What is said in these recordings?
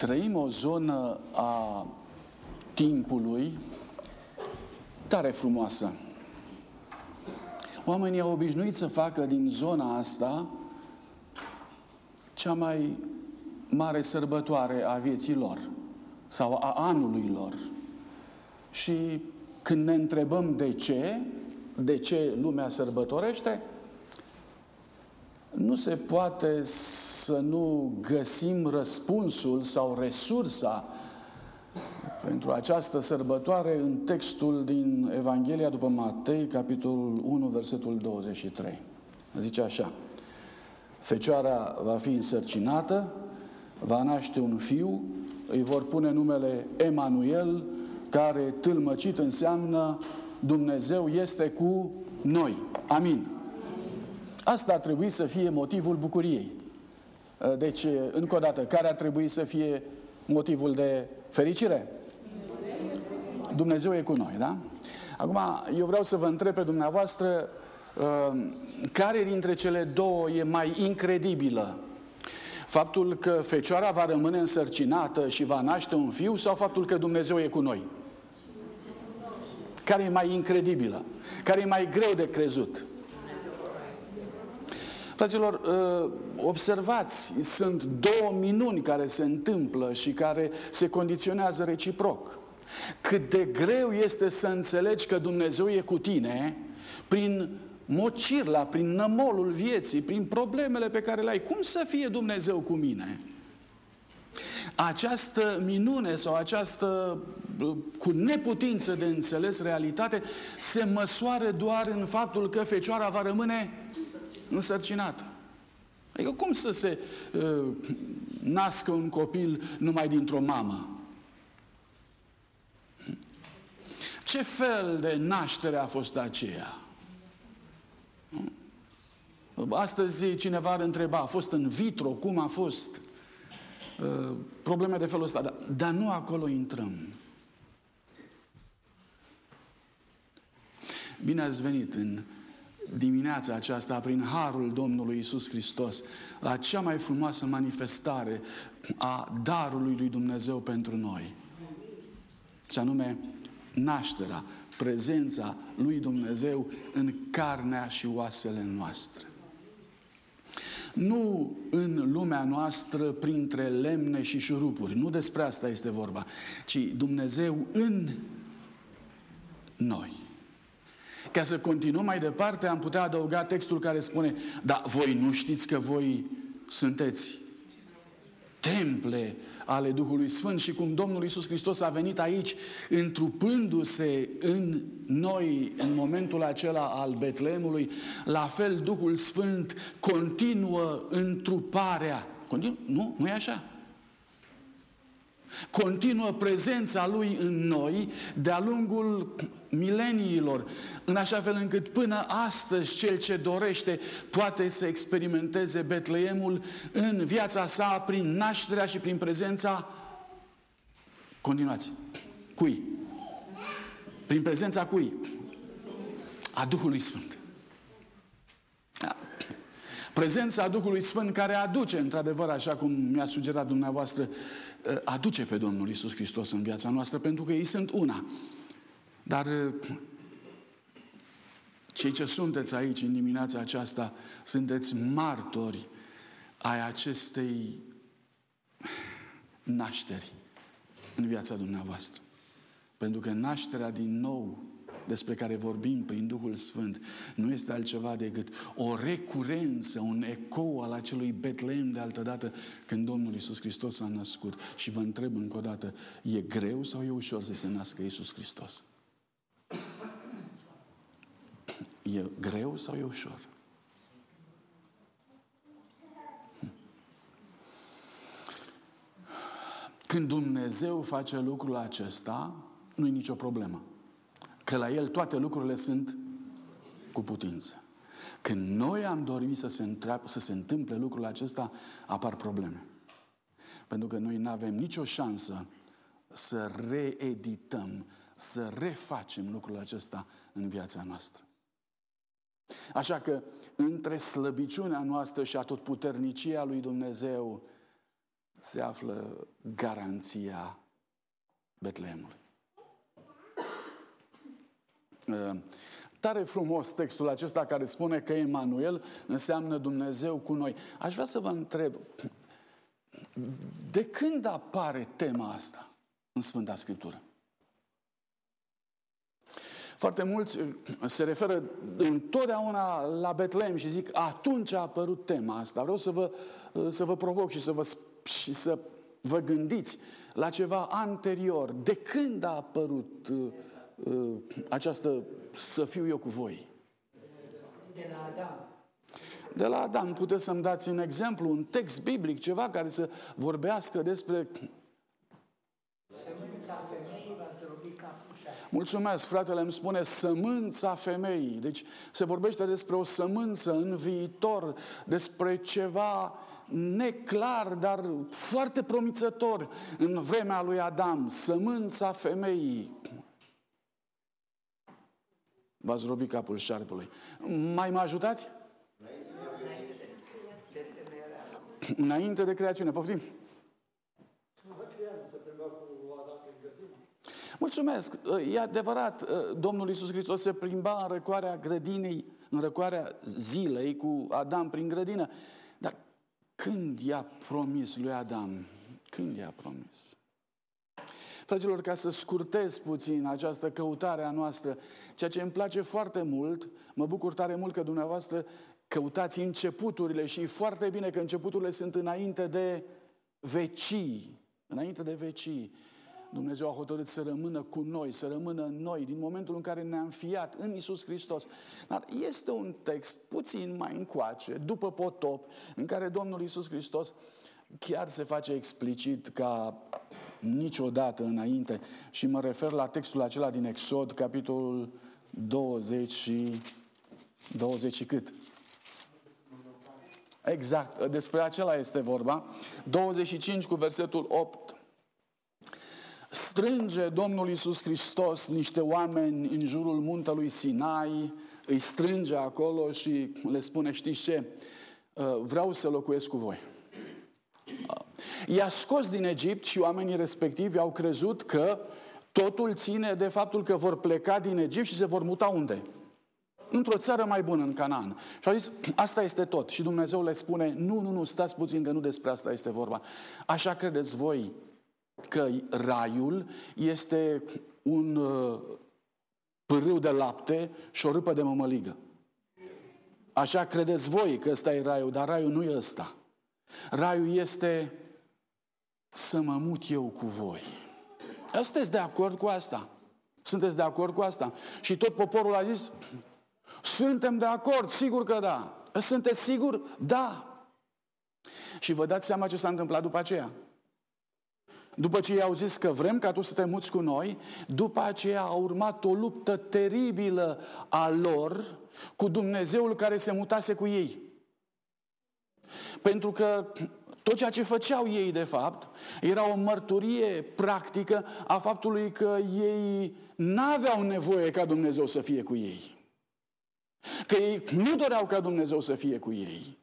trăim o zonă a timpului tare frumoasă. Oamenii au obișnuit să facă din zona asta cea mai mare sărbătoare a vieții lor sau a anului lor. Și când ne întrebăm de ce, de ce lumea sărbătorește, nu se poate să nu găsim răspunsul sau resursa pentru această sărbătoare în textul din Evanghelia după Matei, capitolul 1, versetul 23. Zice așa, Fecioara va fi însărcinată, va naște un fiu, îi vor pune numele Emanuel, care tâlmăcit înseamnă Dumnezeu este cu noi. Amin. Asta ar trebui să fie motivul bucuriei. Deci, încă o dată, care ar trebui să fie motivul de fericire? Dumnezeu e cu noi, da? Acum, eu vreau să vă întreb pe dumneavoastră uh, care dintre cele două e mai incredibilă? Faptul că fecioara va rămâne însărcinată și va naște un fiu sau faptul că Dumnezeu e cu noi? Care e mai incredibilă? Care e mai greu de crezut? Fraților, uh, observați, sunt două minuni care se întâmplă și care se condiționează reciproc. Cât de greu este să înțelegi că Dumnezeu e cu tine prin mocirla, prin nămolul vieții, prin problemele pe care le ai. Cum să fie Dumnezeu cu mine? Această minune sau această cu neputință de înțeles realitate se măsoară doar în faptul că fecioara va rămâne însărcinată. Adică cum să se uh, nască un copil numai dintr-o mamă? Ce fel de naștere a fost aceea? Astăzi cineva ar întreba, a fost în vitro, cum a fost? Uh, probleme de felul ăsta, dar, dar nu acolo intrăm. Bine ați venit în dimineața aceasta, prin harul Domnului Isus Hristos, la cea mai frumoasă manifestare a darului lui Dumnezeu pentru noi. Și anume, nașterea, prezența lui Dumnezeu în carnea și oasele noastre. Nu în lumea noastră printre lemne și șurupuri, nu despre asta este vorba, ci Dumnezeu în noi. Ca să continuăm mai departe, am putea adăuga textul care spune, dar voi nu știți că voi sunteți temple ale Duhului Sfânt și cum Domnul Iisus Hristos a venit aici întrupându-se în noi în momentul acela al Betlemului, la fel Duhul Sfânt continuă întruparea. Continu? Nu? Nu e așa? Continuă prezența Lui în noi de-a lungul mileniilor, în așa fel încât până astăzi cel ce dorește poate să experimenteze Betleemul în viața sa prin nașterea și prin prezența Continuați. Cui? Prin prezența cui? A Duhului Sfânt. Da. Prezența Duhului Sfânt care aduce, într-adevăr, așa cum mi-a sugerat dumneavoastră, Uh, aduce pe Domnul Isus Hristos în viața noastră, pentru că ei sunt una. Dar uh, cei ce sunteți aici în dimineața aceasta, sunteți martori ai acestei nașteri în viața dumneavoastră. Pentru că nașterea din nou despre care vorbim prin Duhul Sfânt nu este altceva decât o recurență, un ecou al acelui Betlehem de altădată când Domnul Iisus Hristos s-a născut. Și vă întreb încă o dată, e greu sau e ușor să se nască Iisus Hristos? E greu sau e ușor? Când Dumnezeu face lucrul acesta, nu e nicio problemă că la El toate lucrurile sunt cu putință. Când noi am dorit să se, întreab, să se întâmple lucrul acesta, apar probleme. Pentru că noi nu avem nicio șansă să reedităm, să refacem lucrul acesta în viața noastră. Așa că între slăbiciunea noastră și atotputernicia lui Dumnezeu se află garanția Betleemului. Uh, tare frumos textul acesta care spune că Emanuel înseamnă Dumnezeu cu noi. Aș vrea să vă întreb, de când apare tema asta în Sfânta Scriptură? Foarte mulți uh, se referă întotdeauna la Betlehem și zic, atunci a apărut tema asta. Vreau să vă, uh, să vă provoc și să vă, și să vă gândiți la ceva anterior. De când a apărut uh, uh, această să fiu eu cu voi? De la Adam. De la Adam puteți să-mi dați un exemplu, un text biblic, ceva care să vorbească despre Mulțumesc, fratele îmi spune sămânța femeii. Deci se vorbește despre o sămânță în viitor, despre ceva neclar, dar foarte promițător în vremea lui Adam, sămânța femeii. V-ați robi capul șarpului. Mai mă ajutați? Înainte de creațiune. Poftim? Mulțumesc! E adevărat, Domnul Iisus Hristos se plimba în răcoarea grădinei, în răcoarea zilei cu Adam prin grădină. Dar când i-a promis lui Adam? Când i-a promis? Fraților, ca să scurtez puțin această căutare a noastră, ceea ce îmi place foarte mult, mă bucur tare mult că dumneavoastră căutați începuturile și e foarte bine că începuturile sunt înainte de vecii, înainte de vecii. Dumnezeu a hotărât să rămână cu noi, să rămână în noi, din momentul în care ne-am fiat în Isus Hristos. Dar este un text puțin mai încoace, după potop, în care Domnul Isus Hristos chiar se face explicit ca niciodată înainte și mă refer la textul acela din Exod, capitolul 20 și 20 și cât? Exact, despre acela este vorba. 25 cu versetul 8 strânge Domnul Iisus Hristos niște oameni în jurul muntelui Sinai, îi strânge acolo și le spune, știți ce, uh, vreau să locuiesc cu voi. Uh, i-a scos din Egipt și oamenii respectivi au crezut că totul ține de faptul că vor pleca din Egipt și se vor muta unde? Într-o țară mai bună, în Canaan. Și au zis, asta este tot. Și Dumnezeu le spune, nu, nu, nu, stați puțin, că nu despre asta este vorba. Așa credeți voi că raiul este un uh, pârâu de lapte și o râpă de mămăligă. Așa credeți voi că ăsta e raiul, dar raiul nu e ăsta. Raiul este să mă mut eu cu voi. Sunteți de acord cu asta? Sunteți de acord cu asta? Și tot poporul a zis, suntem de acord, sigur că da. Sunteți sigur? Da. Și vă dați seama ce s-a întâmplat după aceea. După ce i-au zis că vrem ca tu să te muți cu noi, după aceea a urmat o luptă teribilă a lor cu Dumnezeul care se mutase cu ei. Pentru că tot ceea ce făceau ei, de fapt, era o mărturie practică a faptului că ei n-aveau nevoie ca Dumnezeu să fie cu ei. Că ei nu doreau ca Dumnezeu să fie cu ei.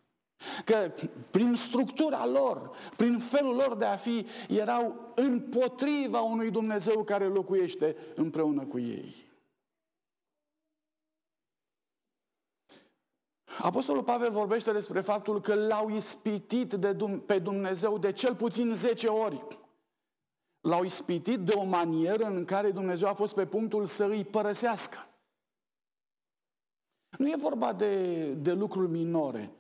Că prin structura lor, prin felul lor de a fi, erau împotriva unui Dumnezeu care locuiește împreună cu ei. Apostolul Pavel vorbește despre faptul că l-au ispitit de, pe Dumnezeu de cel puțin 10 ori. L-au ispitit de o manieră în care Dumnezeu a fost pe punctul să îi părăsească. Nu e vorba de, de lucruri minore.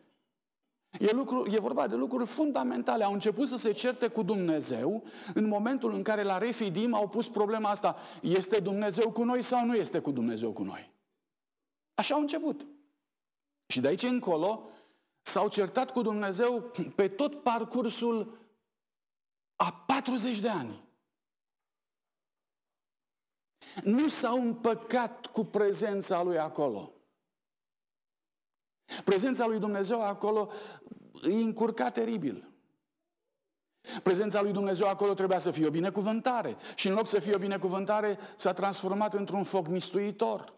E, lucru, e vorba de lucruri fundamentale. Au început să se certe cu Dumnezeu în momentul în care la Refidim au pus problema asta. Este Dumnezeu cu noi sau nu este cu Dumnezeu cu noi? Așa au început. Și de aici încolo s-au certat cu Dumnezeu pe tot parcursul a 40 de ani. Nu s-au împăcat cu prezența lui acolo. Prezența lui Dumnezeu acolo îi încurca teribil. Prezența lui Dumnezeu acolo trebuia să fie o binecuvântare. Și în loc să fie o binecuvântare, s-a transformat într-un foc mistuitor.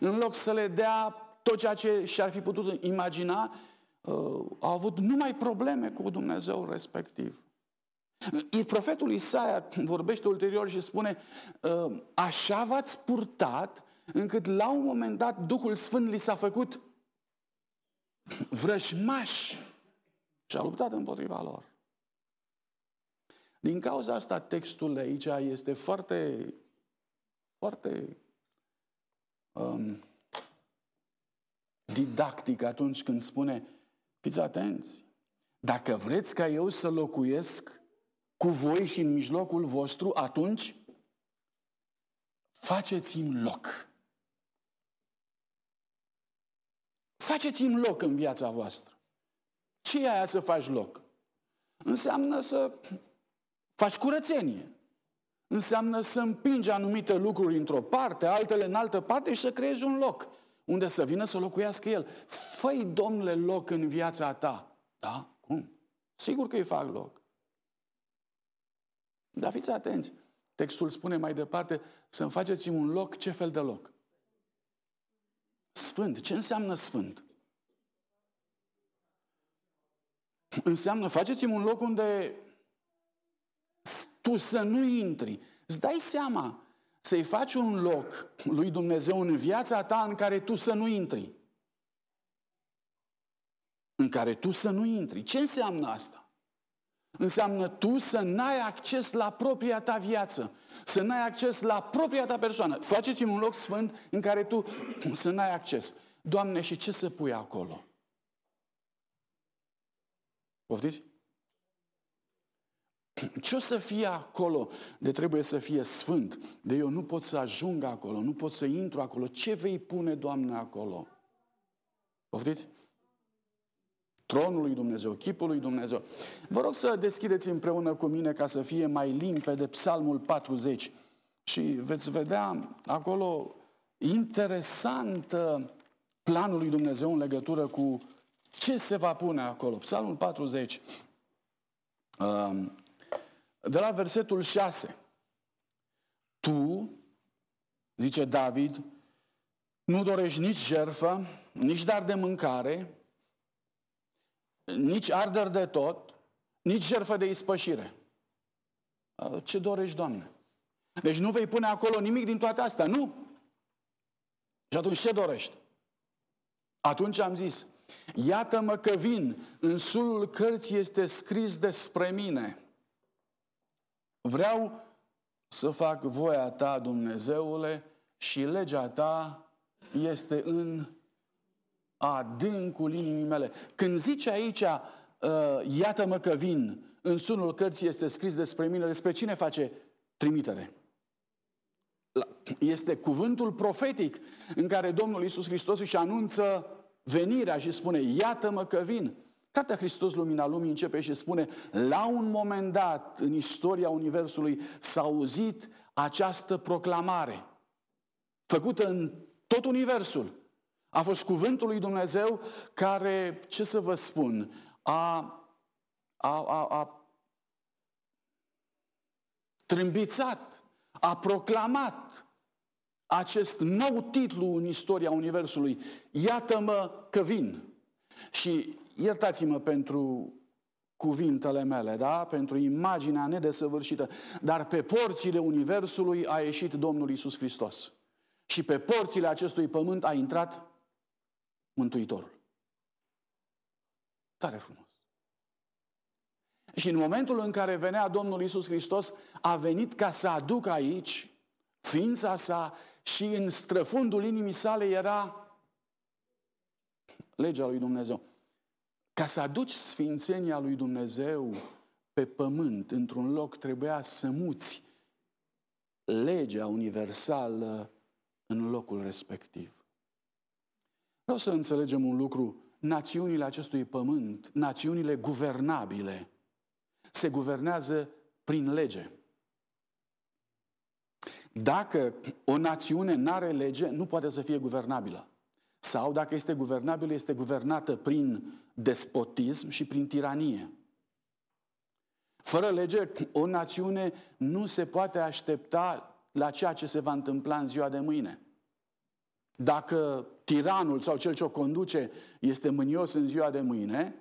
În loc să le dea tot ceea ce și-ar fi putut imagina, uh, au avut numai probleme cu Dumnezeu respectiv. Profetul Isaia vorbește ulterior și spune, uh, așa v-ați purtat încât la un moment dat Duhul Sfânt li s-a făcut vrăjmaș și a luptat împotriva lor. Din cauza asta textul aici este foarte, foarte um, didactic atunci când spune, fiți atenți, dacă vreți ca eu să locuiesc cu voi și în mijlocul vostru, atunci faceți-mi loc. Faceți-mi loc în viața voastră. Ce e aia să faci loc? Înseamnă să faci curățenie. Înseamnă să împingi anumite lucruri într-o parte, altele în altă parte și să creezi un loc unde să vină să locuiască El. Făi, domnule, loc în viața ta. Da? Cum? Sigur că îi fac loc. Dar fiți atenți. Textul spune mai departe să-mi faceți un loc. Ce fel de loc? Sfânt. Ce înseamnă sfânt? Înseamnă faceți-mi un loc unde tu să nu intri. Îți dai seama să-i faci un loc lui Dumnezeu în viața ta în care tu să nu intri. În care tu să nu intri. Ce înseamnă asta? Înseamnă tu să n-ai acces la propria ta viață, să n-ai acces la propria ta persoană. Faceți-mi un loc sfânt în care tu să n-ai acces. Doamne, și ce să pui acolo? Poftiți? Ce o să fie acolo de trebuie să fie sfânt? De eu nu pot să ajung acolo, nu pot să intru acolo. Ce vei pune, Doamne, acolo? Poftiți? Tronul lui Dumnezeu, chipul lui Dumnezeu. Vă rog să deschideți împreună cu mine ca să fie mai limpede Psalmul 40. Și veți vedea acolo interesant planul lui Dumnezeu în legătură cu ce se va pune acolo. Psalmul 40. De la versetul 6. Tu, zice David, nu dorești nici jerfă, nici dar de mâncare, nici arder de tot, nici jerfă de ispășire. Ce dorești, Doamne? Deci nu vei pune acolo nimic din toate astea, nu? Și atunci ce dorești? Atunci am zis, iată-mă că vin, în sulul cărții este scris despre mine. Vreau să fac voia ta, Dumnezeule, și legea ta este în adâncul inimii mele. Când zice aici, uh, iată-mă că vin, în sunul cărții este scris despre mine, despre cine face trimitere? Este cuvântul profetic în care Domnul Iisus Hristos își anunță venirea și spune, iată-mă că vin. Cartea Hristos Lumina Lumii începe și spune, la un moment dat în istoria Universului s-a auzit această proclamare făcută în tot Universul. A fost cuvântul lui Dumnezeu care, ce să vă spun, a, a, a, a trâmbițat, a proclamat acest nou titlu în istoria Universului. Iată-mă că vin. Și iertați-mă pentru cuvintele mele, da? pentru imaginea nedesăvârșită, dar pe porțile Universului a ieșit Domnul Isus Hristos. Și pe porțile acestui pământ a intrat Mântuitorul. Tare frumos. Și în momentul în care venea Domnul Isus Hristos, a venit ca să aducă aici ființa sa și în străfundul inimii sale era legea lui Dumnezeu. Ca să aduci sfințenia lui Dumnezeu pe pământ, într-un loc, trebuia să muți legea universală în locul respectiv. Vreau să înțelegem un lucru. Națiunile acestui pământ, națiunile guvernabile, se guvernează prin lege. Dacă o națiune nu are lege, nu poate să fie guvernabilă. Sau, dacă este guvernabilă, este guvernată prin despotism și prin tiranie. Fără lege, o națiune nu se poate aștepta la ceea ce se va întâmpla în ziua de mâine. dacă tiranul sau cel ce o conduce este mânios în ziua de mâine,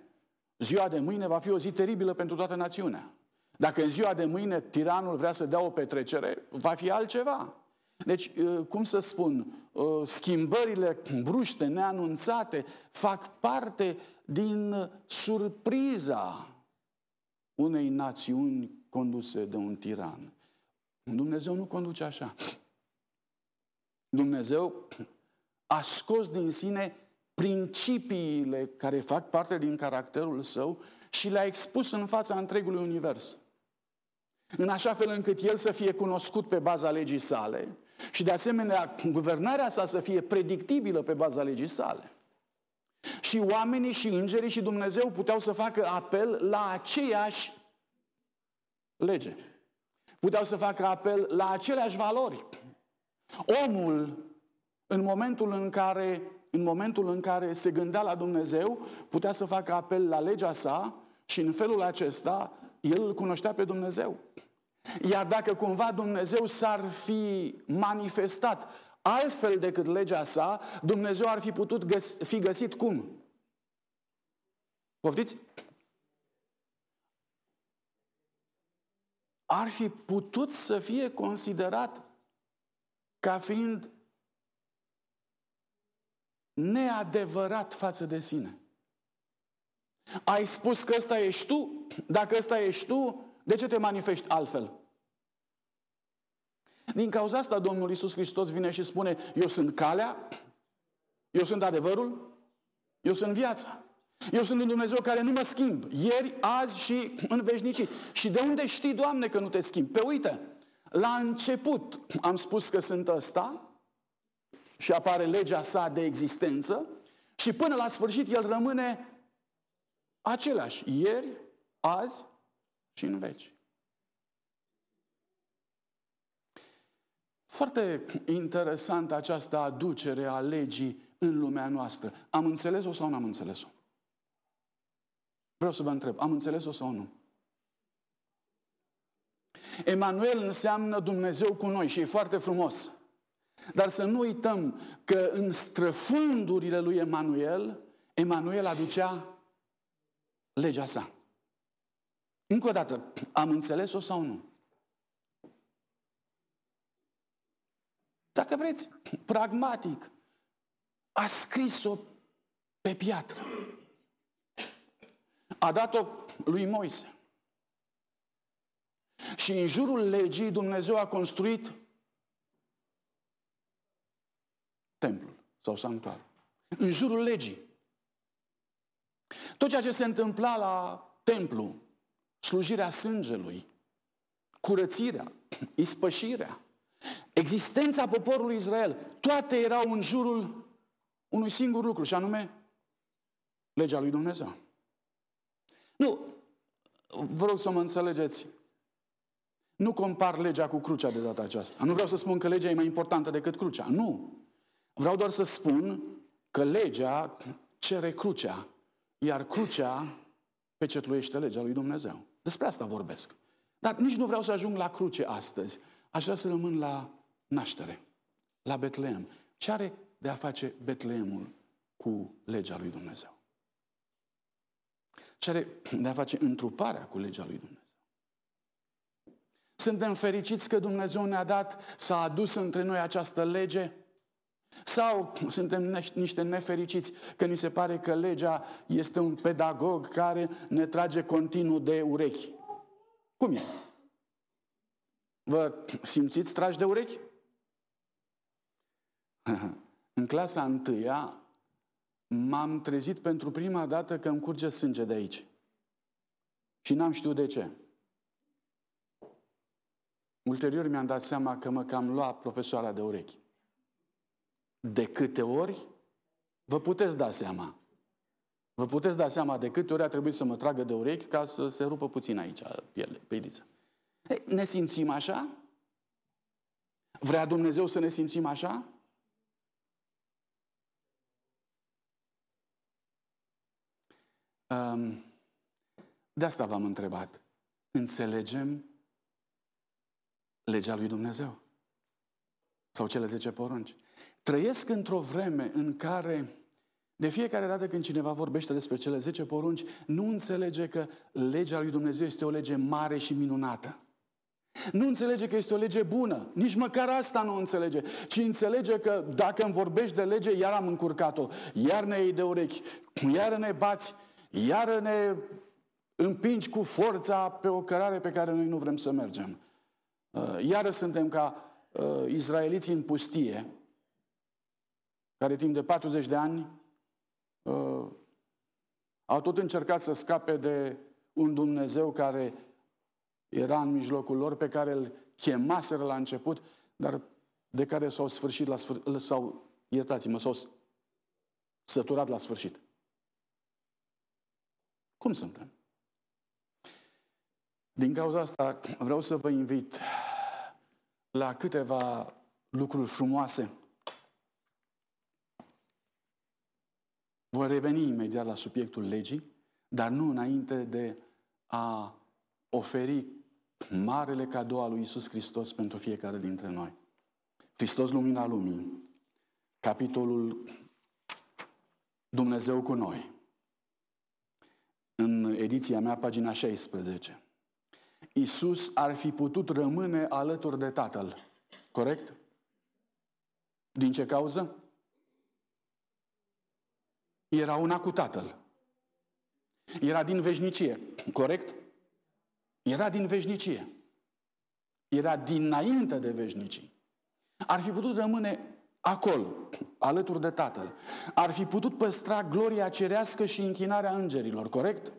ziua de mâine va fi o zi teribilă pentru toată națiunea. Dacă în ziua de mâine tiranul vrea să dea o petrecere, va fi altceva. Deci, uh, cum să spun, uh, schimbările bruște, neanunțate, fac parte din surpriza unei națiuni conduse de un tiran. Dumnezeu nu conduce așa. Dumnezeu a scos din sine principiile care fac parte din caracterul său și le-a expus în fața întregului univers. În așa fel încât el să fie cunoscut pe baza legii sale și de asemenea guvernarea sa să fie predictibilă pe baza legii sale. Și oamenii și îngerii și Dumnezeu puteau să facă apel la aceeași lege. Puteau să facă apel la aceleași valori. Omul, în momentul în care, în momentul în care se gândea la Dumnezeu, putea să facă apel la legea sa și în felul acesta el îl cunoștea pe Dumnezeu. Iar dacă cumva Dumnezeu s-ar fi manifestat altfel decât legea sa, Dumnezeu ar fi putut găs- fi găsit cum? Poftiți? Ar fi putut să fie considerat ca fiind neadevărat față de sine. Ai spus că ăsta ești tu? Dacă ăsta ești tu, de ce te manifesti altfel? Din cauza asta Domnul Iisus Hristos vine și spune, eu sunt calea, eu sunt adevărul, eu sunt viața. Eu sunt un Dumnezeu care nu mă schimb, ieri, azi și în veșnicii. Și de unde știi, Doamne, că nu te schimb? Pe uite, la început am spus că sunt ăsta și apare legea sa de existență și până la sfârșit el rămâne același, ieri, azi și în veci. Foarte interesant această aducere a legii în lumea noastră. Am înțeles-o sau nu am înțeles-o? Vreau să vă întreb, am înțeles-o sau nu? Emanuel înseamnă Dumnezeu cu noi și e foarte frumos. Dar să nu uităm că în străfundurile lui Emanuel, Emanuel aducea legea sa. Încă o dată, am înțeles-o sau nu? Dacă vreți, pragmatic, a scris-o pe piatră. A dat-o lui Moise. Și în jurul legii Dumnezeu a construit templul sau sanctuarul. În jurul legii. Tot ceea ce se întâmpla la templu, slujirea sângelui, curățirea, ispășirea, existența poporului Israel, toate erau în jurul unui singur lucru, și anume legea lui Dumnezeu. Nu, vă rog să mă înțelegeți. Nu compar legea cu crucea de data aceasta. Nu vreau să spun că legea e mai importantă decât crucea. Nu. Vreau doar să spun că legea cere crucea, iar crucea pecetluiește legea lui Dumnezeu. Despre asta vorbesc. Dar nici nu vreau să ajung la cruce astăzi. Aș vrea să rămân la naștere, la Betleem. Ce are de a face Betleemul cu legea lui Dumnezeu? Ce are de a face întruparea cu legea lui Dumnezeu? Suntem fericiți că Dumnezeu ne-a dat, s-a adus între noi această lege? Sau suntem niște nefericiți că ni se pare că legea este un pedagog care ne trage continuu de urechi? Cum e? Vă simțiți tragi de urechi? În clasa întâia m-am trezit pentru prima dată că îmi curge sânge de aici. Și n-am știut de ce. Ulterior mi-am dat seama că mă cam lua profesoara de urechi. De câte ori? Vă puteți da seama. Vă puteți da seama de câte ori a trebuit să mă tragă de urechi ca să se rupă puțin aici piele, peilița. Ne simțim așa? Vrea Dumnezeu să ne simțim așa? De asta v-am întrebat. Înțelegem legea lui Dumnezeu? Sau cele zece porunci? Trăiesc într-o vreme în care de fiecare dată când cineva vorbește despre cele 10 porunci, nu înțelege că legea lui Dumnezeu este o lege mare și minunată. Nu înțelege că este o lege bună. Nici măcar asta nu înțelege. Ci înțelege că dacă îmi vorbești de lege, iar am încurcat-o. Iar ne iei de urechi, iar ne bați, iar ne împingi cu forța pe o cărare pe care noi nu vrem să mergem. Uh, iar suntem ca uh, izraeliții în pustie, care timp de 40 de ani uh, au tot încercat să scape de un Dumnezeu care era în mijlocul lor, pe care îl chemaseră la început, dar de care s-au sfârșit la sfârșit, sau, iertați-mă, s-au săturat la sfârșit. Cum suntem? Din cauza asta vreau să vă invit la câteva lucruri frumoase. Voi reveni imediat la subiectul legii, dar nu înainte de a oferi marele cadou al lui Isus Hristos pentru fiecare dintre noi. Hristos Lumina Lumii, capitolul Dumnezeu cu noi. În ediția mea, pagina 16. Isus ar fi putut rămâne alături de Tatăl. Corect? Din ce cauză? Era una cu Tatăl. Era din veșnicie. Corect? Era din veșnicie. Era dinainte de veșnicii. Ar fi putut rămâne acolo, alături de Tatăl. Ar fi putut păstra gloria cerească și închinarea îngerilor, corect?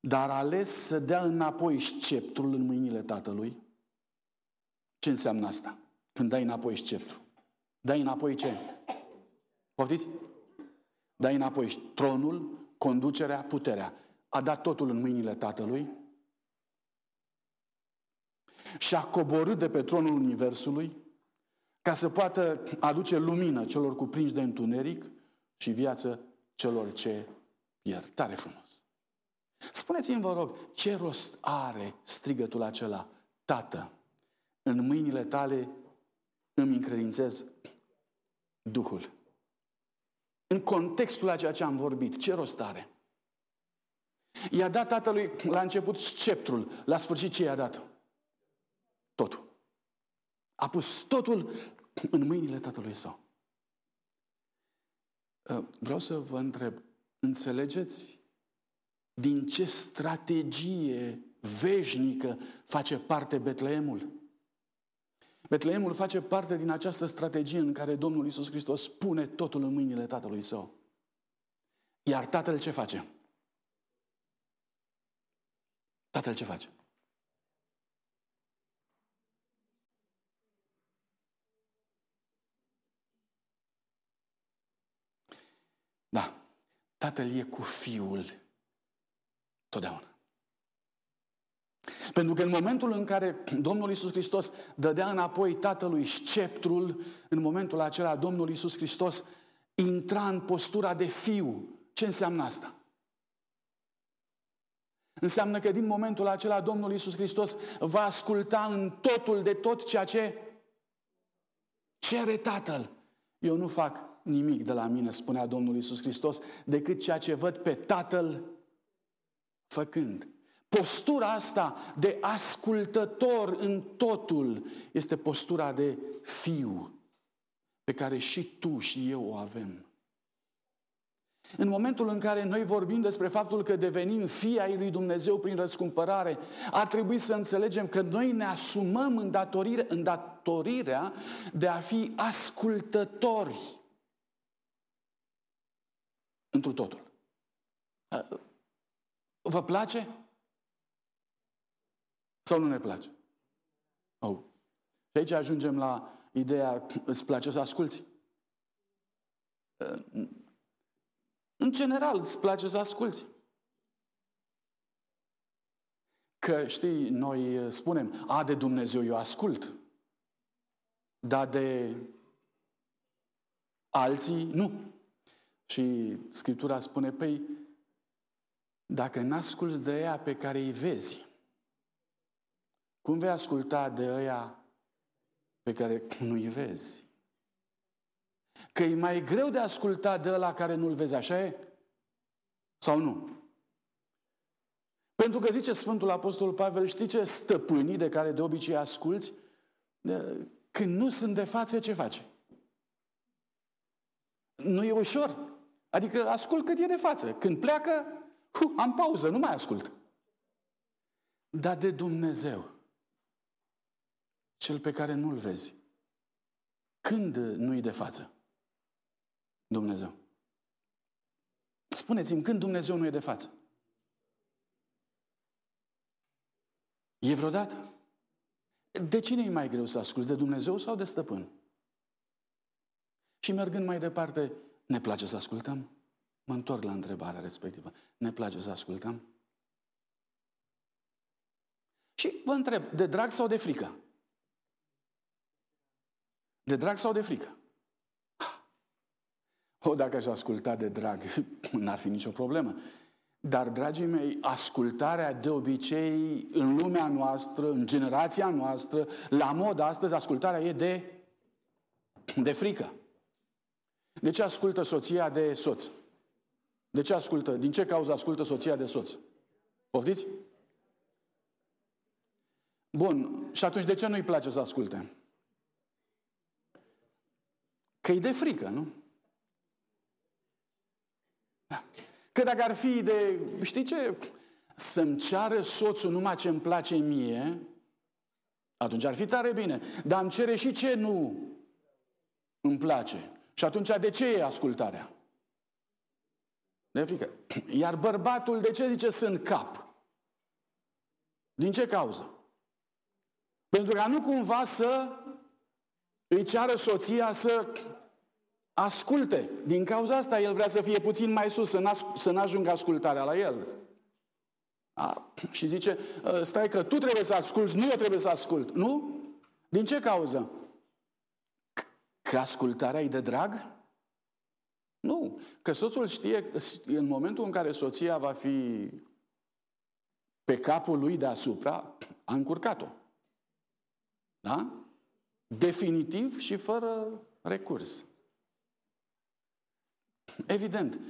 Dar a ales să dea înapoi sceptrul în mâinile Tatălui. Ce înseamnă asta? Când dai înapoi sceptrul. Dai înapoi ce? Poftiți? Dai înapoi tronul, conducerea, puterea a dat totul în mâinile Tatălui și a coborât de pe tronul Universului ca să poată aduce lumină celor cuprinși de întuneric și viață celor ce pierd. Tare frumos! Spuneți-mi, vă rog, ce rost are strigătul acela? Tată, în mâinile tale îmi încredințez Duhul. În contextul a ceea ce am vorbit, ce rost are? I-a dat tatălui la început sceptrul, la sfârșit ce i-a dat? Totul. A pus totul în mâinile tatălui său. Uh, vreau să vă întreb, înțelegeți din ce strategie veșnică face parte Betleemul? Betleemul face parte din această strategie în care Domnul Isus Hristos pune totul în mâinile Tatălui Său. Iar Tatăl ce face? Tatăl ce face? Da, Tatăl e cu Fiul totdeauna. Pentru că în momentul în care Domnul Isus Hristos dădea înapoi Tatălui sceptrul, în momentul acela Domnul Isus Hristos intra în postura de fiu. Ce înseamnă asta? Înseamnă că din momentul acela Domnul Isus Hristos va asculta în totul de tot ceea ce cere Tatăl. Eu nu fac nimic de la mine, spunea Domnul Isus Hristos, decât ceea ce văd pe Tatăl făcând. Postura asta de ascultător în totul este postura de fiu pe care și tu și eu o avem. În momentul în care noi vorbim despre faptul că devenim fii ai lui Dumnezeu prin răscumpărare, ar trebui să înțelegem că noi ne asumăm îndatorire, îndatorirea de a fi ascultători întru totul. Vă place? Sau nu ne place? Oh. Și aici ajungem la ideea, îți place să asculți? În general, îți place să asculți. Că, știi, noi spunem, a, de Dumnezeu eu ascult. Dar de alții, nu. Și Scriptura spune, păi, dacă n-asculți de ea pe care îi vezi, cum vei asculta de ăia pe care nu-i vezi. Că e mai greu de ascultat de ăla care nu-l vezi, așa e? Sau nu? Pentru că zice Sfântul Apostol Pavel, știi ce stăpânii de care de obicei asculți, când nu sunt de față, ce face? Nu e ușor. Adică ascult cât e de față. Când pleacă, hu, am pauză, nu mai ascult. Dar de Dumnezeu, cel pe care nu-l vezi, când nu-i de față? Dumnezeu. Spuneți-mi, când Dumnezeu nu e de față? E vreodată? De cine e mai greu să asculți? De Dumnezeu sau de stăpân? Și mergând mai departe, ne place să ascultăm? Mă întorc la întrebarea respectivă. Ne place să ascultăm? Și vă întreb, de drag sau de frică? De drag sau de frică? O, dacă aș asculta de drag, n-ar fi nicio problemă. Dar, dragii mei, ascultarea de obicei în lumea noastră, în generația noastră, la mod astăzi, ascultarea e de, de frică. De ce ascultă soția de soț? De ce ascultă? Din ce cauză ascultă soția de soț? Poftiți? Bun. Și atunci de ce nu-i place să asculte? Că e de frică, nu? Da. Că dacă ar fi de, știi ce, să-mi ceară soțul numai ce îmi place mie, atunci ar fi tare bine. Dar îmi cere și ce nu îmi place. Și atunci de ce e ascultarea? De frică. Iar bărbatul de ce zice sunt cap? Din ce cauză? Pentru ca nu cumva să îi ceară soția să asculte. Din cauza asta el vrea să fie puțin mai sus, să n-ajungă ascultarea la el. A, și zice, ă, stai că tu trebuie să asculți, nu eu trebuie să ascult. Nu? Din ce cauză? Că ascultarea e de drag? Nu. Că soțul știe că în momentul în care soția va fi pe capul lui deasupra, a încurcat-o. Da? Definitiv și fără recurs. Evident,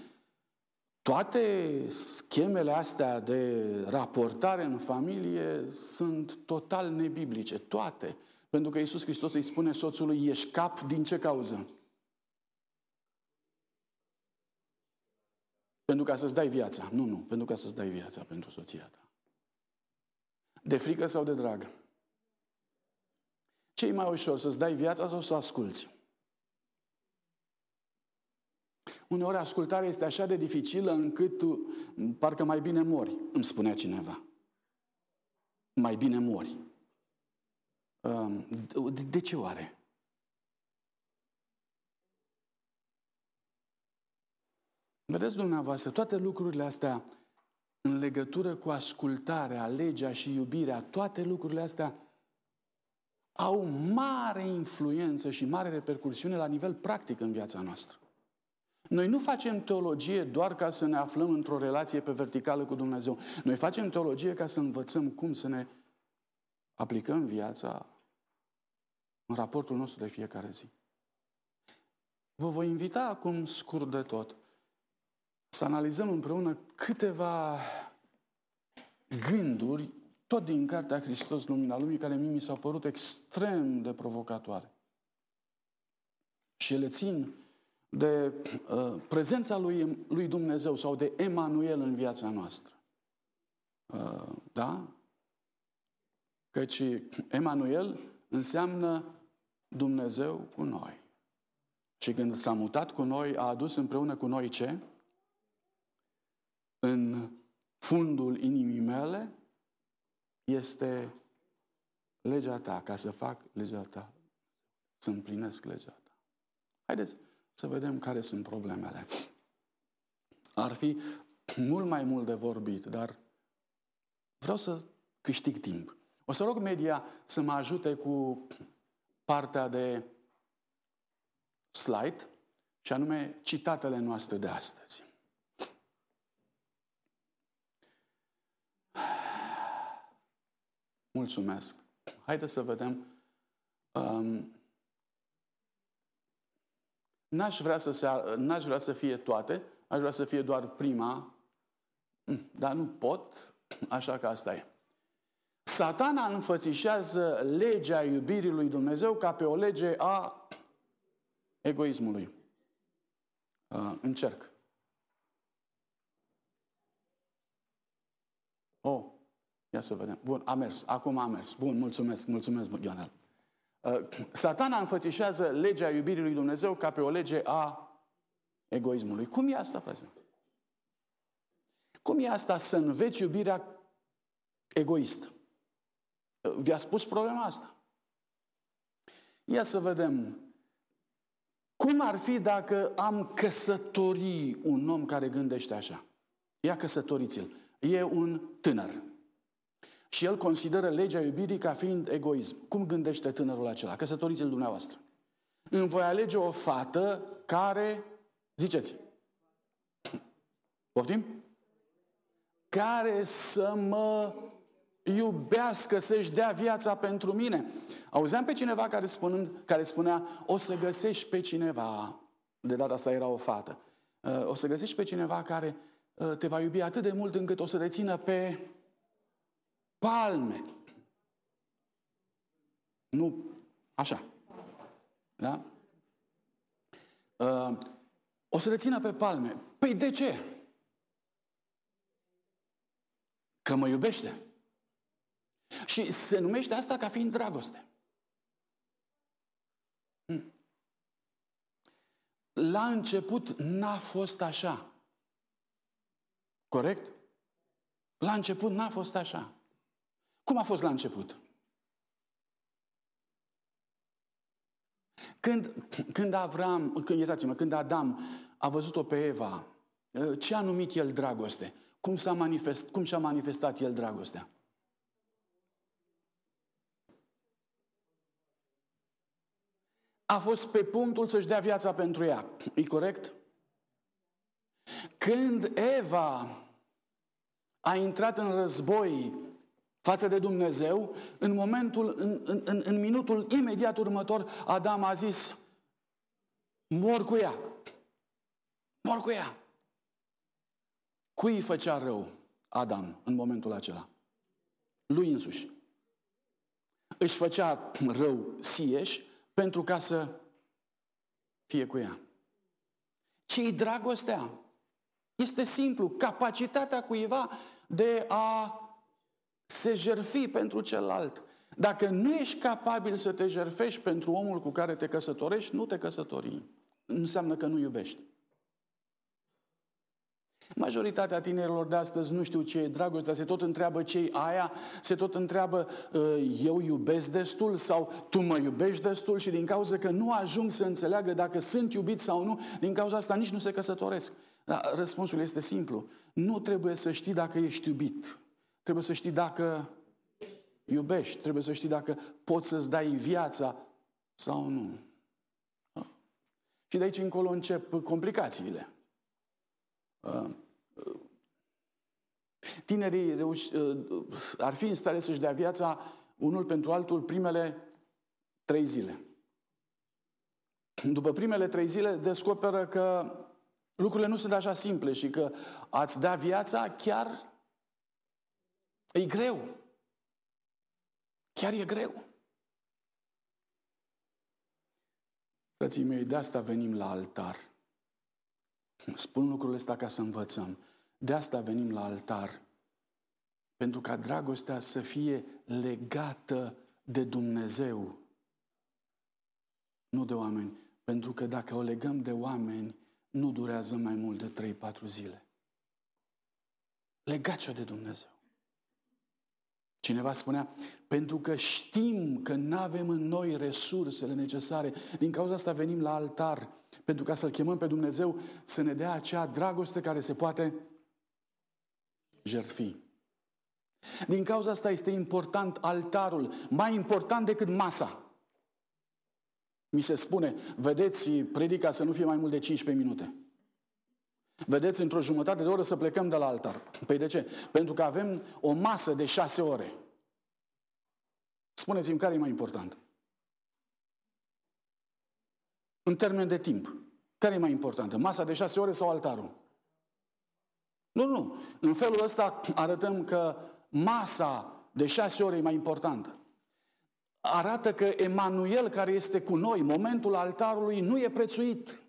toate schemele astea de raportare în familie sunt total nebiblice, toate. Pentru că Iisus Hristos îi spune soțului, ești cap din ce cauză? Pentru ca să-ți dai viața. Nu, nu, pentru ca să-ți dai viața pentru soția ta. De frică sau de drag? ce e mai ușor, să-ți dai viața sau să asculți? Uneori ascultarea este așa de dificilă încât tu, parcă mai bine mori, îmi spunea cineva. Mai bine mori. De, de ce oare? Vedeți dumneavoastră, toate lucrurile astea în legătură cu ascultarea, legea și iubirea, toate lucrurile astea au mare influență și mare repercursiune la nivel practic în viața noastră. Noi nu facem teologie doar ca să ne aflăm într-o relație pe verticală cu Dumnezeu. Noi facem teologie ca să învățăm cum să ne aplicăm viața în raportul nostru de fiecare zi. Vă voi invita acum, scurt de tot, să analizăm împreună câteva gânduri, tot din Cartea Hristos, Lumina Lumii, care mie mi s-au părut extrem de provocatoare. Și ele țin de uh, prezența lui, lui Dumnezeu sau de Emanuel în viața noastră. Uh, da? Căci Emanuel înseamnă Dumnezeu cu noi. Și când s-a mutat cu noi, a adus împreună cu noi ce? În fundul inimii mele este legea ta, ca să fac legea ta, să împlinesc legea ta. Haideți să vedem care sunt problemele. Ar fi mult mai mult de vorbit, dar vreau să câștig timp. O să rog media să mă ajute cu partea de slide, și anume citatele noastre de astăzi. Mulțumesc. Haideți să vedem Um, n-aș, vrea să se, n-aș vrea să fie toate, aș vrea să fie doar prima, dar nu pot, așa că asta e. Satana înfățișează legea iubirii lui Dumnezeu ca pe o lege a egoismului. Uh, încerc. Oh, ia să vedem. Bun, a mers. Acum a mers. Bun, mulțumesc, mulțumesc, Ionel. Uh, satana înfățișează legea iubirii lui Dumnezeu ca pe o lege a egoismului. Cum e asta, frate? Cum e asta să înveți iubirea egoistă? Vi-a spus problema asta. Ia să vedem. Cum ar fi dacă am căsători un om care gândește așa? Ia căsătoriți-l. E un tânăr. Și el consideră legea iubirii ca fiind egoism. Cum gândește tânărul acela? Căsătoriți-l dumneavoastră. Îmi voi alege o fată care, ziceți, poftim? Care să mă iubească, să-și dea viața pentru mine. Auzeam pe cineva care, spunând, care spunea, o să găsești pe cineva, de data asta era o fată, uh, o să găsești pe cineva care uh, te va iubi atât de mult încât o să te țină pe palme. Nu așa. Da? Uh, o să te țină pe palme. Păi de ce? Că mă iubește. Și se numește asta ca fiind dragoste. Hmm. La început n-a fost așa. Corect? La început n-a fost așa. Cum a fost la început? Când, când Avram, când, iertați-mă, când Adam a văzut-o pe Eva, ce a numit el dragoste? Cum, s-a manifest, cum și-a manifestat el dragostea? a fost pe punctul să-și dea viața pentru ea. E corect? Când Eva a intrat în război față de Dumnezeu, în momentul, în, în, în, în minutul imediat următor, Adam a zis, mor cu ea. Mor cu ea. Cui îi făcea rău Adam în momentul acela? Lui însuși. Își făcea rău sieș pentru ca să fie cu ea. Ce-i dragostea? Este simplu, capacitatea cuiva de a se jerfi pentru celălalt. Dacă nu ești capabil să te jerfești pentru omul cu care te căsătorești, nu te căsători. Înseamnă că nu iubești. Majoritatea tinerilor de astăzi nu știu ce e dragostea, se tot întreabă ce e aia, se tot întreabă uh, eu iubesc destul sau tu mă iubești destul și din cauza că nu ajung să înțeleagă dacă sunt iubit sau nu, din cauza asta nici nu se căsătoresc. Dar răspunsul este simplu. Nu trebuie să știi dacă ești iubit. Trebuie să știi dacă iubești. Trebuie să știi dacă poți să-ți dai viața sau nu. Și de aici încolo încep complicațiile. Uh, tinerii reuși, uh, ar fi în stare să-și dea viața unul pentru altul primele trei zile. După primele trei zile descoperă că lucrurile nu sunt așa simple și că ați da viața chiar e greu. Chiar e greu. Frații mei, de asta venim la altar. Spun lucrurile astea ca să învățăm. De asta venim la altar. Pentru ca dragostea să fie legată de Dumnezeu, nu de oameni. Pentru că dacă o legăm de oameni, nu durează mai mult de 3-4 zile. Legați-o de Dumnezeu. Cineva spunea, pentru că știm că nu avem în noi resursele necesare, din cauza asta venim la altar, pentru ca să-L chemăm pe Dumnezeu să ne dea acea dragoste care se poate jertfi. Din cauza asta este important altarul, mai important decât masa. Mi se spune, vedeți, predica să nu fie mai mult de 15 minute. Vedeți, într-o jumătate de oră să plecăm de la altar. Păi de ce? Pentru că avem o masă de șase ore. Spuneți-mi care e mai important. În termen de timp. Care e mai importantă? Masa de șase ore sau altarul? Nu, nu. În felul ăsta arătăm că masa de șase ore e mai importantă. Arată că Emanuel care este cu noi, momentul altarului, nu e prețuit.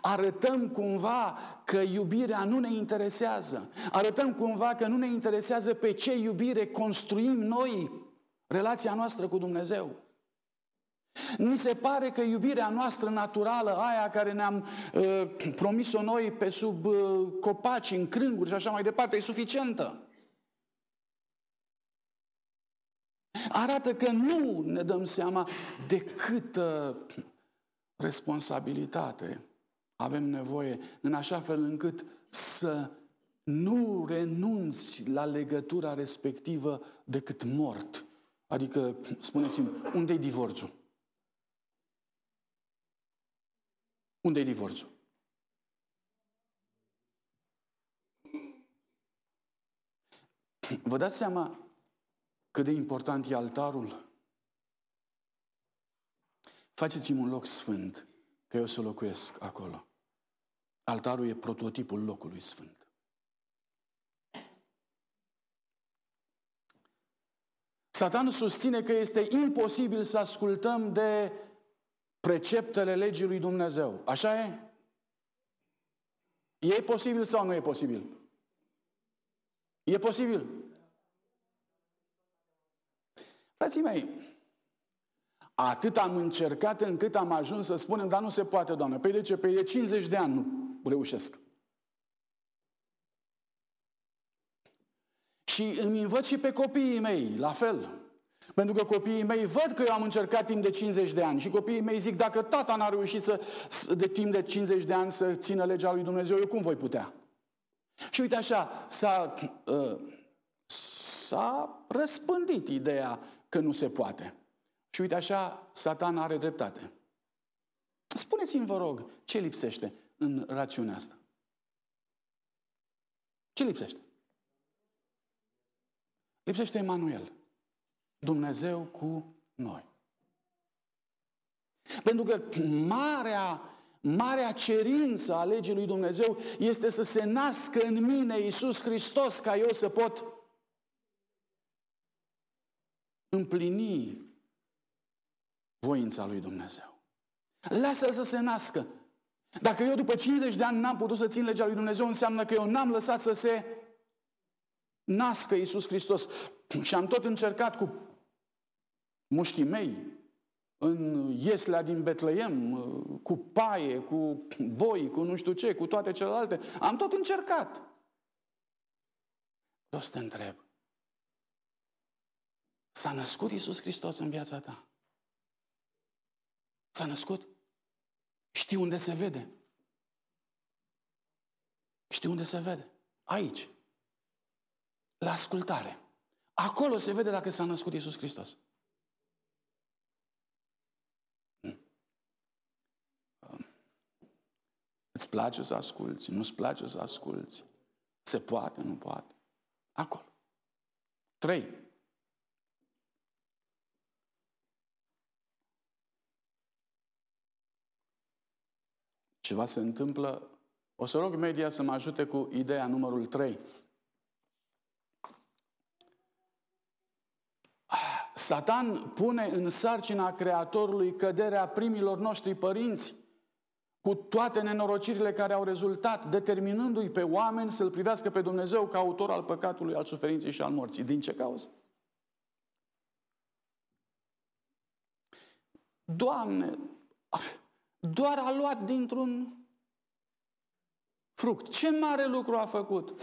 Arătăm cumva că iubirea nu ne interesează. Arătăm cumva că nu ne interesează pe ce iubire construim noi relația noastră cu Dumnezeu. Mi se pare că iubirea noastră naturală, aia care ne-am uh, promis-o noi pe sub uh, copaci, în crânguri și așa mai departe, e suficientă. Arată că nu ne dăm seama de câtă responsabilitate avem nevoie în așa fel încât să nu renunți la legătura respectivă decât mort. Adică, spuneți-mi, unde e divorțul? unde e divorțul? Vă dați seama cât de important e altarul? Faceți-mi un loc sfânt, că eu să locuiesc acolo. Altarul e prototipul locului sfânt. Satan susține că este imposibil să ascultăm de preceptele legii lui Dumnezeu. Așa e? E posibil sau nu e posibil? E posibil. Frații mei, atât am încercat încât am ajuns să spunem, dar nu se poate, Doamne. Păi de ce? Păi de 50 de ani nu reușesc. Și îmi învăț și pe copiii mei, la fel. Pentru că copiii mei văd că eu am încercat timp de 50 de ani și copiii mei zic, dacă tata n-a reușit să, de timp de 50 de ani să țină legea lui Dumnezeu, eu cum voi putea? Și uite așa, s-a, uh, s-a răspândit ideea că nu se poate. Și uite așa, satan are dreptate. Spuneți-mi, vă rog, ce lipsește în rațiunea asta? Ce lipsește? Lipsește Emanuel. Dumnezeu cu noi. Pentru că marea, marea cerință a legii lui Dumnezeu este să se nască în mine Iisus Hristos ca eu să pot împlini voința lui Dumnezeu. Lasă-l să se nască. Dacă eu după 50 de ani n-am putut să țin legea lui Dumnezeu, înseamnă că eu n-am lăsat să se nască Iisus Hristos. Și am tot încercat cu mușchii mei, în Ieslea din Betleem, cu paie, cu boi, cu nu știu ce, cu toate celelalte. Am tot încercat. Vreau să te întreb. S-a născut Iisus Hristos în viața ta? S-a născut? Știi unde se vede? Știi unde se vede? Aici. La ascultare. Acolo se vede dacă s-a născut Iisus Hristos. Îți place să asculți, nu-ți place să asculți. Se poate, nu poate. Acolo. Trei. Ceva se întâmplă. O să rog media să mă ajute cu ideea numărul 3. Satan pune în sarcina Creatorului căderea primilor noștri părinți cu toate nenorocirile care au rezultat, determinându-i pe oameni să-L privească pe Dumnezeu ca autor al păcatului, al suferinței și al morții. Din ce cauză? Doamne, doar a luat dintr-un fruct. Ce mare lucru a făcut!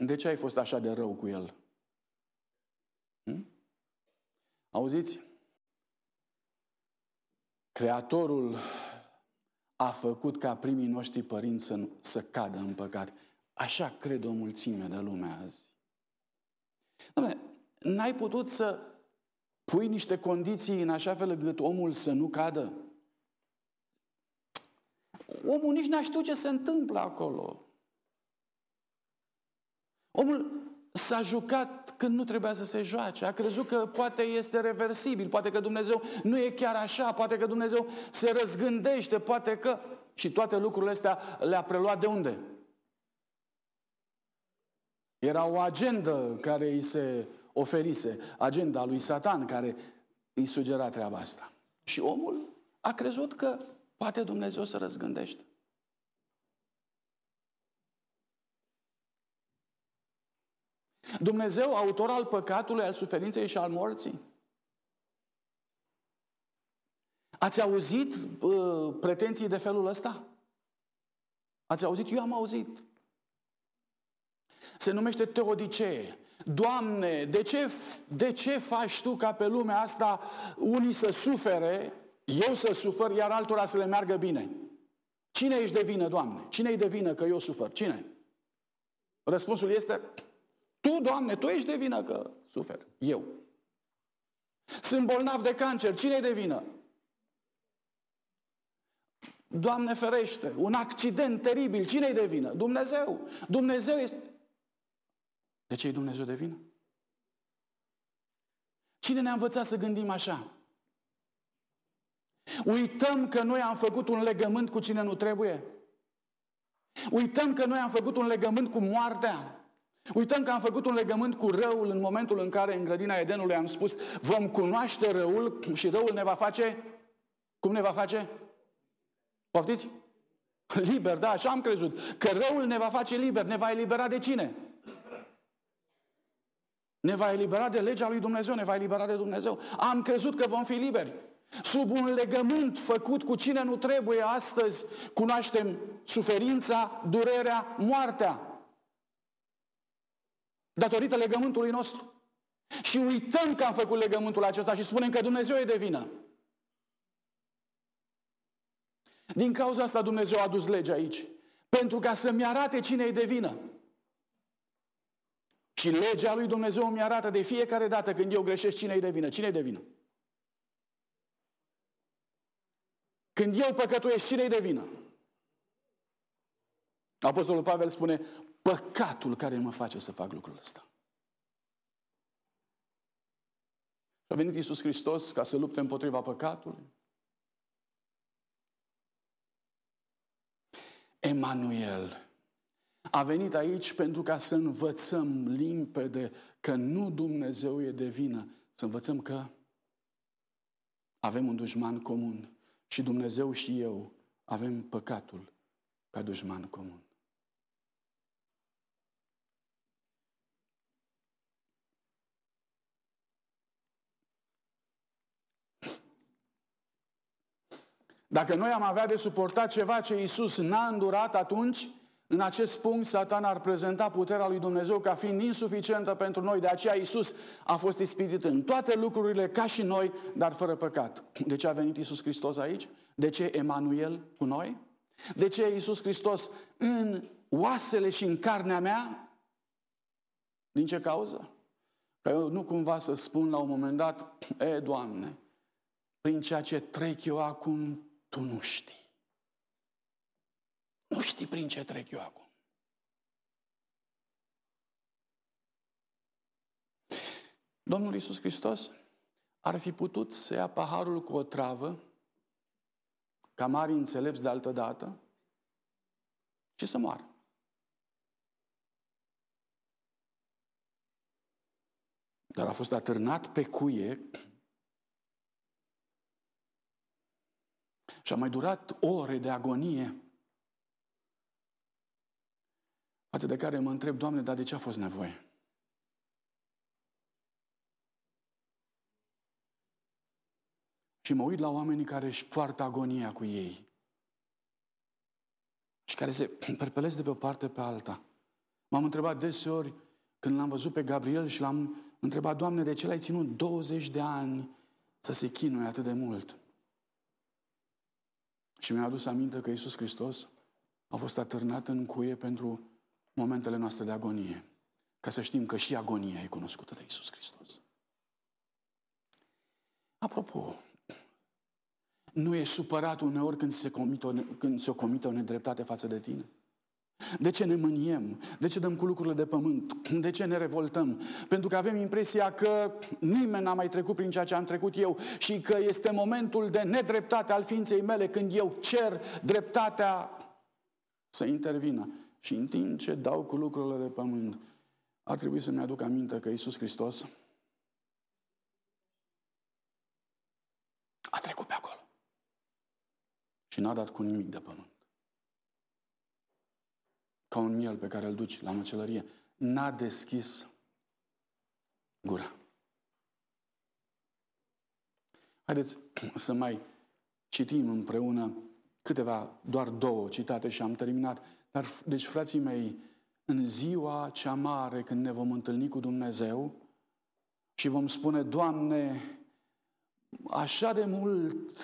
De ce ai fost așa de rău cu el? Hm? Auziți? Creatorul a făcut ca primii noștri părinți să, să cadă în păcat. Așa crede o mulțime de lume azi. Doamne, n-ai putut să pui niște condiții în așa fel încât omul să nu cadă? Omul nici n-a știut ce se întâmplă acolo. Omul s-a jucat când nu trebuia să se joace. A crezut că poate este reversibil, poate că Dumnezeu nu e chiar așa, poate că Dumnezeu se răzgândește, poate că... Și toate lucrurile astea le-a preluat de unde? Era o agendă care îi se oferise, agenda lui Satan care îi sugera treaba asta. Și omul a crezut că poate Dumnezeu să răzgândește. Dumnezeu, autor al păcatului, al suferinței și al morții. Ați auzit uh, pretenții de felul ăsta? Ați auzit? Eu am auzit. Se numește teodicee. Doamne, de ce, de ce faci Tu ca pe lumea asta unii să sufere, eu să sufăr, iar altora să le meargă bine? Cine ești de vină, Doamne? Cine e de vină că eu sufăr? Cine? Răspunsul este, Tu, Doamne, Tu ești de vină că sufer. Eu. Sunt bolnav de cancer. Cine e de vină? Doamne ferește, un accident teribil. Cine e de vină? Dumnezeu. Dumnezeu este... De ce e Dumnezeu de vină? Cine ne-a învățat să gândim așa? Uităm că noi am făcut un legământ cu cine nu trebuie? Uităm că noi am făcut un legământ cu moartea? Uităm că am făcut un legământ cu răul în momentul în care în grădina Edenului am spus vom cunoaște răul și răul ne va face, cum ne va face? Poftiți? Liber, da, așa am crezut. Că răul ne va face liber, ne va elibera de cine? Ne va elibera de legea lui Dumnezeu, ne va elibera de Dumnezeu. Am crezut că vom fi liberi. Sub un legământ făcut cu cine nu trebuie astăzi, cunoaștem suferința, durerea, moartea. Datorită legământului nostru. Și uităm că am făcut legământul acesta și spunem că Dumnezeu e de vină. Din cauza asta Dumnezeu a adus legea aici. Pentru ca să-mi arate cine e de vină. Și legea lui Dumnezeu mi arată de fiecare dată când eu greșesc cine e de vină. Cine e de vină? Când eu păcătuiesc, cine e de vină? Apostolul Pavel spune, păcatul care mă face să fac lucrul ăsta. A venit Iisus Hristos ca să lupte împotriva păcatului. Emanuel a venit aici pentru ca să învățăm limpede că nu Dumnezeu e de vină, să învățăm că avem un dușman comun și Dumnezeu și eu avem păcatul ca dușman comun. Dacă noi am avea de suportat ceva ce Iisus n-a îndurat atunci, în acest punct, Satan ar prezenta puterea lui Dumnezeu ca fiind insuficientă pentru noi. De aceea Iisus a fost ispitit în toate lucrurile ca și noi, dar fără păcat. De ce a venit Iisus Hristos aici? De ce Emanuel cu noi? De ce Iisus Hristos în oasele și în carnea mea? Din ce cauză? Că eu nu cumva să spun la un moment dat, e, Doamne, prin ceea ce trec eu acum, Tu nu știi. Nu știi prin ce trec eu acum. Domnul Iisus Hristos ar fi putut să ia paharul cu o travă, ca mari înțelepți de altă dată, și să moară. Dar a fost atârnat pe cuie și a mai durat ore de agonie față de care mă întreb, Doamne, dar de ce a fost nevoie? Și mă uit la oamenii care își poartă agonia cu ei și care se perpelesc de pe o parte pe alta. M-am întrebat deseori când l-am văzut pe Gabriel și l-am întrebat, Doamne, de ce l-ai ținut 20 de ani să se chinuie atât de mult? Și mi-a adus aminte că Iisus Hristos a fost atârnat în cuie pentru momentele noastre de agonie, ca să știm că și agonia e cunoscută de Isus Hristos. Apropo, nu e supărat uneori când se, comite o, când se comite o nedreptate față de tine? De ce ne mâniem? De ce dăm cu lucrurile de pământ? De ce ne revoltăm? Pentru că avem impresia că nimeni n-a mai trecut prin ceea ce am trecut eu și că este momentul de nedreptate al ființei mele când eu cer dreptatea să intervină. Și în timp ce dau cu lucrurile de pământ, ar trebui să-mi aduc aminte că Iisus Hristos a trecut pe acolo. Și n-a dat cu nimic de pământ ca un miel pe care îl duci la măcelărie, n-a deschis gura. Haideți să mai citim împreună câteva, doar două citate și am terminat. Dar, deci, frații mei, în ziua cea mare când ne vom întâlni cu Dumnezeu și vom spune, Doamne, așa de mult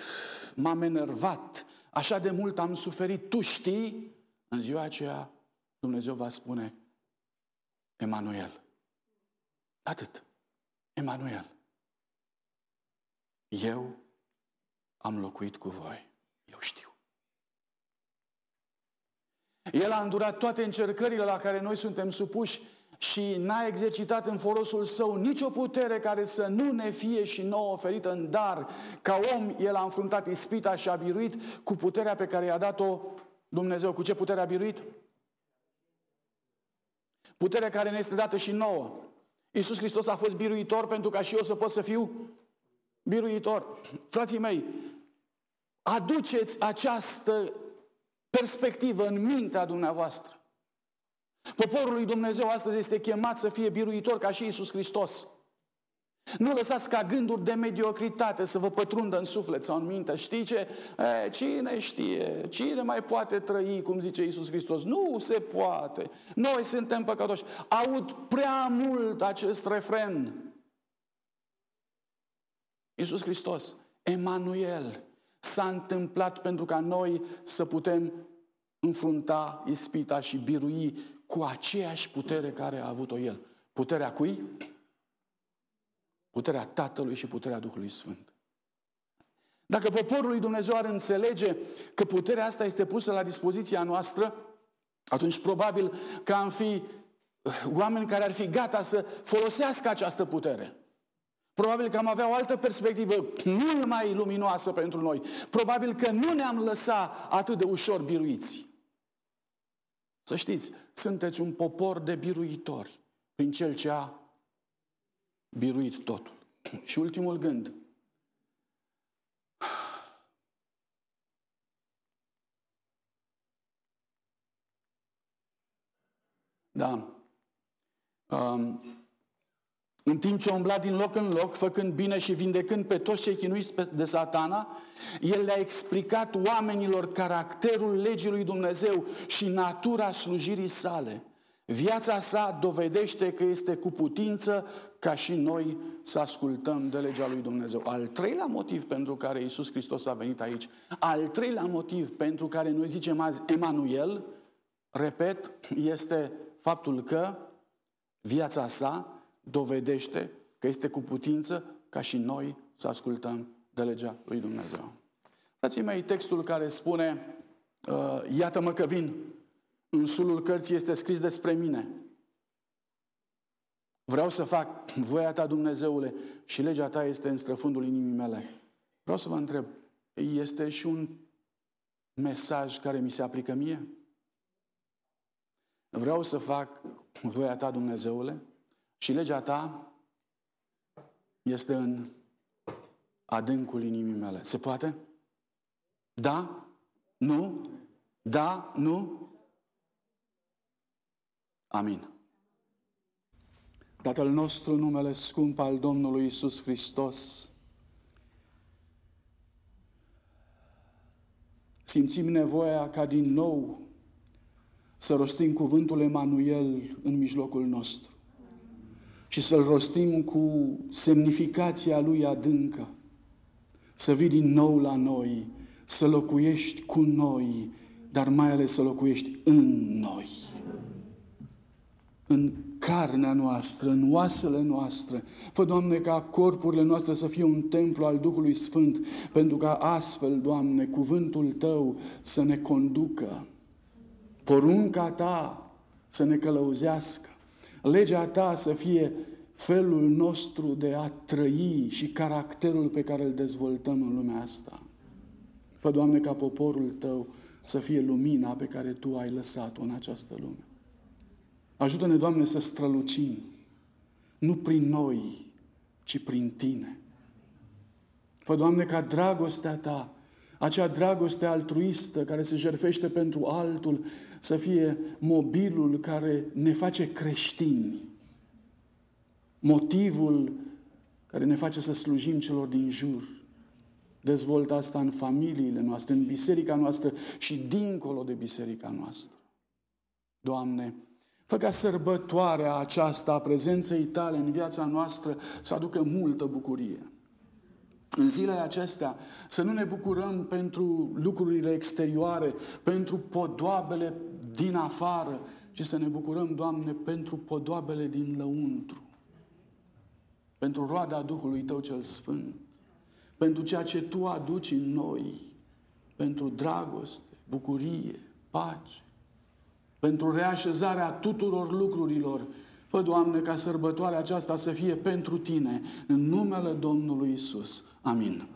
m-am enervat, așa de mult am suferit, Tu știi, în ziua aceea Dumnezeu va spune, Emanuel. Atât. Emanuel. Eu am locuit cu voi. Eu știu. El a îndurat toate încercările la care noi suntem supuși și n-a exercitat în folosul său nicio putere care să nu ne fie și nouă oferită în dar. Ca om, el a înfruntat ispita și a biruit cu puterea pe care i-a dat-o Dumnezeu. Cu ce putere a biruit? Puterea care ne este dată și nouă. Iisus Hristos a fost biruitor pentru ca și eu să pot să fiu biruitor. Frații mei, aduceți această perspectivă în mintea dumneavoastră. Poporul lui Dumnezeu astăzi este chemat să fie biruitor ca și Iisus Hristos. Nu lăsați ca gânduri de mediocritate să vă pătrundă în suflet sau în minte. Știi ce? E, cine știe? Cine mai poate trăi, cum zice Iisus Hristos? Nu se poate. Noi suntem păcătoși. Aud prea mult acest refren. Iisus Hristos, Emanuel, s-a întâmplat pentru ca noi să putem înfrunta ispita și birui cu aceeași putere care a avut-o El. Puterea cui? Puterea Tatălui și puterea Duhului Sfânt. Dacă poporul lui Dumnezeu ar înțelege că puterea asta este pusă la dispoziția noastră, atunci probabil că am fi uh, oameni care ar fi gata să folosească această putere. Probabil că am avea o altă perspectivă mult mai luminoasă pentru noi. Probabil că nu ne-am lăsat atât de ușor biruiți. Să știți, sunteți un popor de biruitori prin Cel ce a biruit totul. Și ultimul gând. Da. Um, în timp ce umbla din loc în loc, făcând bine și vindecând pe toți cei chinuiți de satana, el le-a explicat oamenilor caracterul legii lui Dumnezeu și natura slujirii sale. Viața sa dovedește că este cu putință ca și noi să ascultăm de legea lui Dumnezeu. Al treilea motiv pentru care Iisus Hristos a venit aici, al treilea motiv pentru care noi zicem azi Emanuel, repet, este faptul că viața sa dovedește că este cu putință ca și noi să ascultăm de legea lui Dumnezeu. Frații mei, textul care spune, uh, iată-mă că vin, în sulul cărții este scris despre mine. Vreau să fac voia ta, Dumnezeule, și legea ta este în străfundul inimii mele. Vreau să vă întreb, este și un mesaj care mi se aplică mie? Vreau să fac voia ta, Dumnezeule, și legea ta este în adâncul inimii mele. Se poate? Da? Nu? Da? Nu? Amin. Tatăl nostru, numele scump al Domnului Isus Hristos, simțim nevoia ca din nou să rostim cuvântul Emanuel în mijlocul nostru și să-l rostim cu semnificația lui adâncă, să vii din nou la noi, să locuiești cu noi, dar mai ales să locuiești în noi. În carnea noastră, în oasele noastre. Fă, Doamne, ca corpurile noastre să fie un templu al Duhului Sfânt, pentru ca astfel, Doamne, cuvântul Tău să ne conducă Porunca ta să ne călăuzească. Legea ta să fie felul nostru de a trăi și caracterul pe care îl dezvoltăm în lumea asta. Fă, Doamne, ca poporul Tău să fie lumina pe care Tu ai lăsat-o în această lume. Ajută-ne, Doamne, să strălucim, nu prin noi, ci prin Tine. Fă, Doamne, ca dragostea Ta, acea dragoste altruistă care se jerfește pentru altul, să fie mobilul care ne face creștini, motivul care ne face să slujim celor din jur. Dezvoltă asta în familiile noastre, în biserica noastră și dincolo de biserica noastră. Doamne, fă ca sărbătoarea aceasta a prezenței Tale în viața noastră să aducă multă bucurie. În zilele acestea să nu ne bucurăm pentru lucrurile exterioare, pentru podoabele din afară, ci să ne bucurăm, Doamne, pentru podoabele din lăuntru, pentru roada Duhului Tău cel Sfânt, pentru ceea ce Tu aduci în noi, pentru dragoste, bucurie, pace, pentru reașezarea tuturor lucrurilor. Fă, Doamne, ca sărbătoarea aceasta să fie pentru Tine, în numele Domnului Isus. Amin.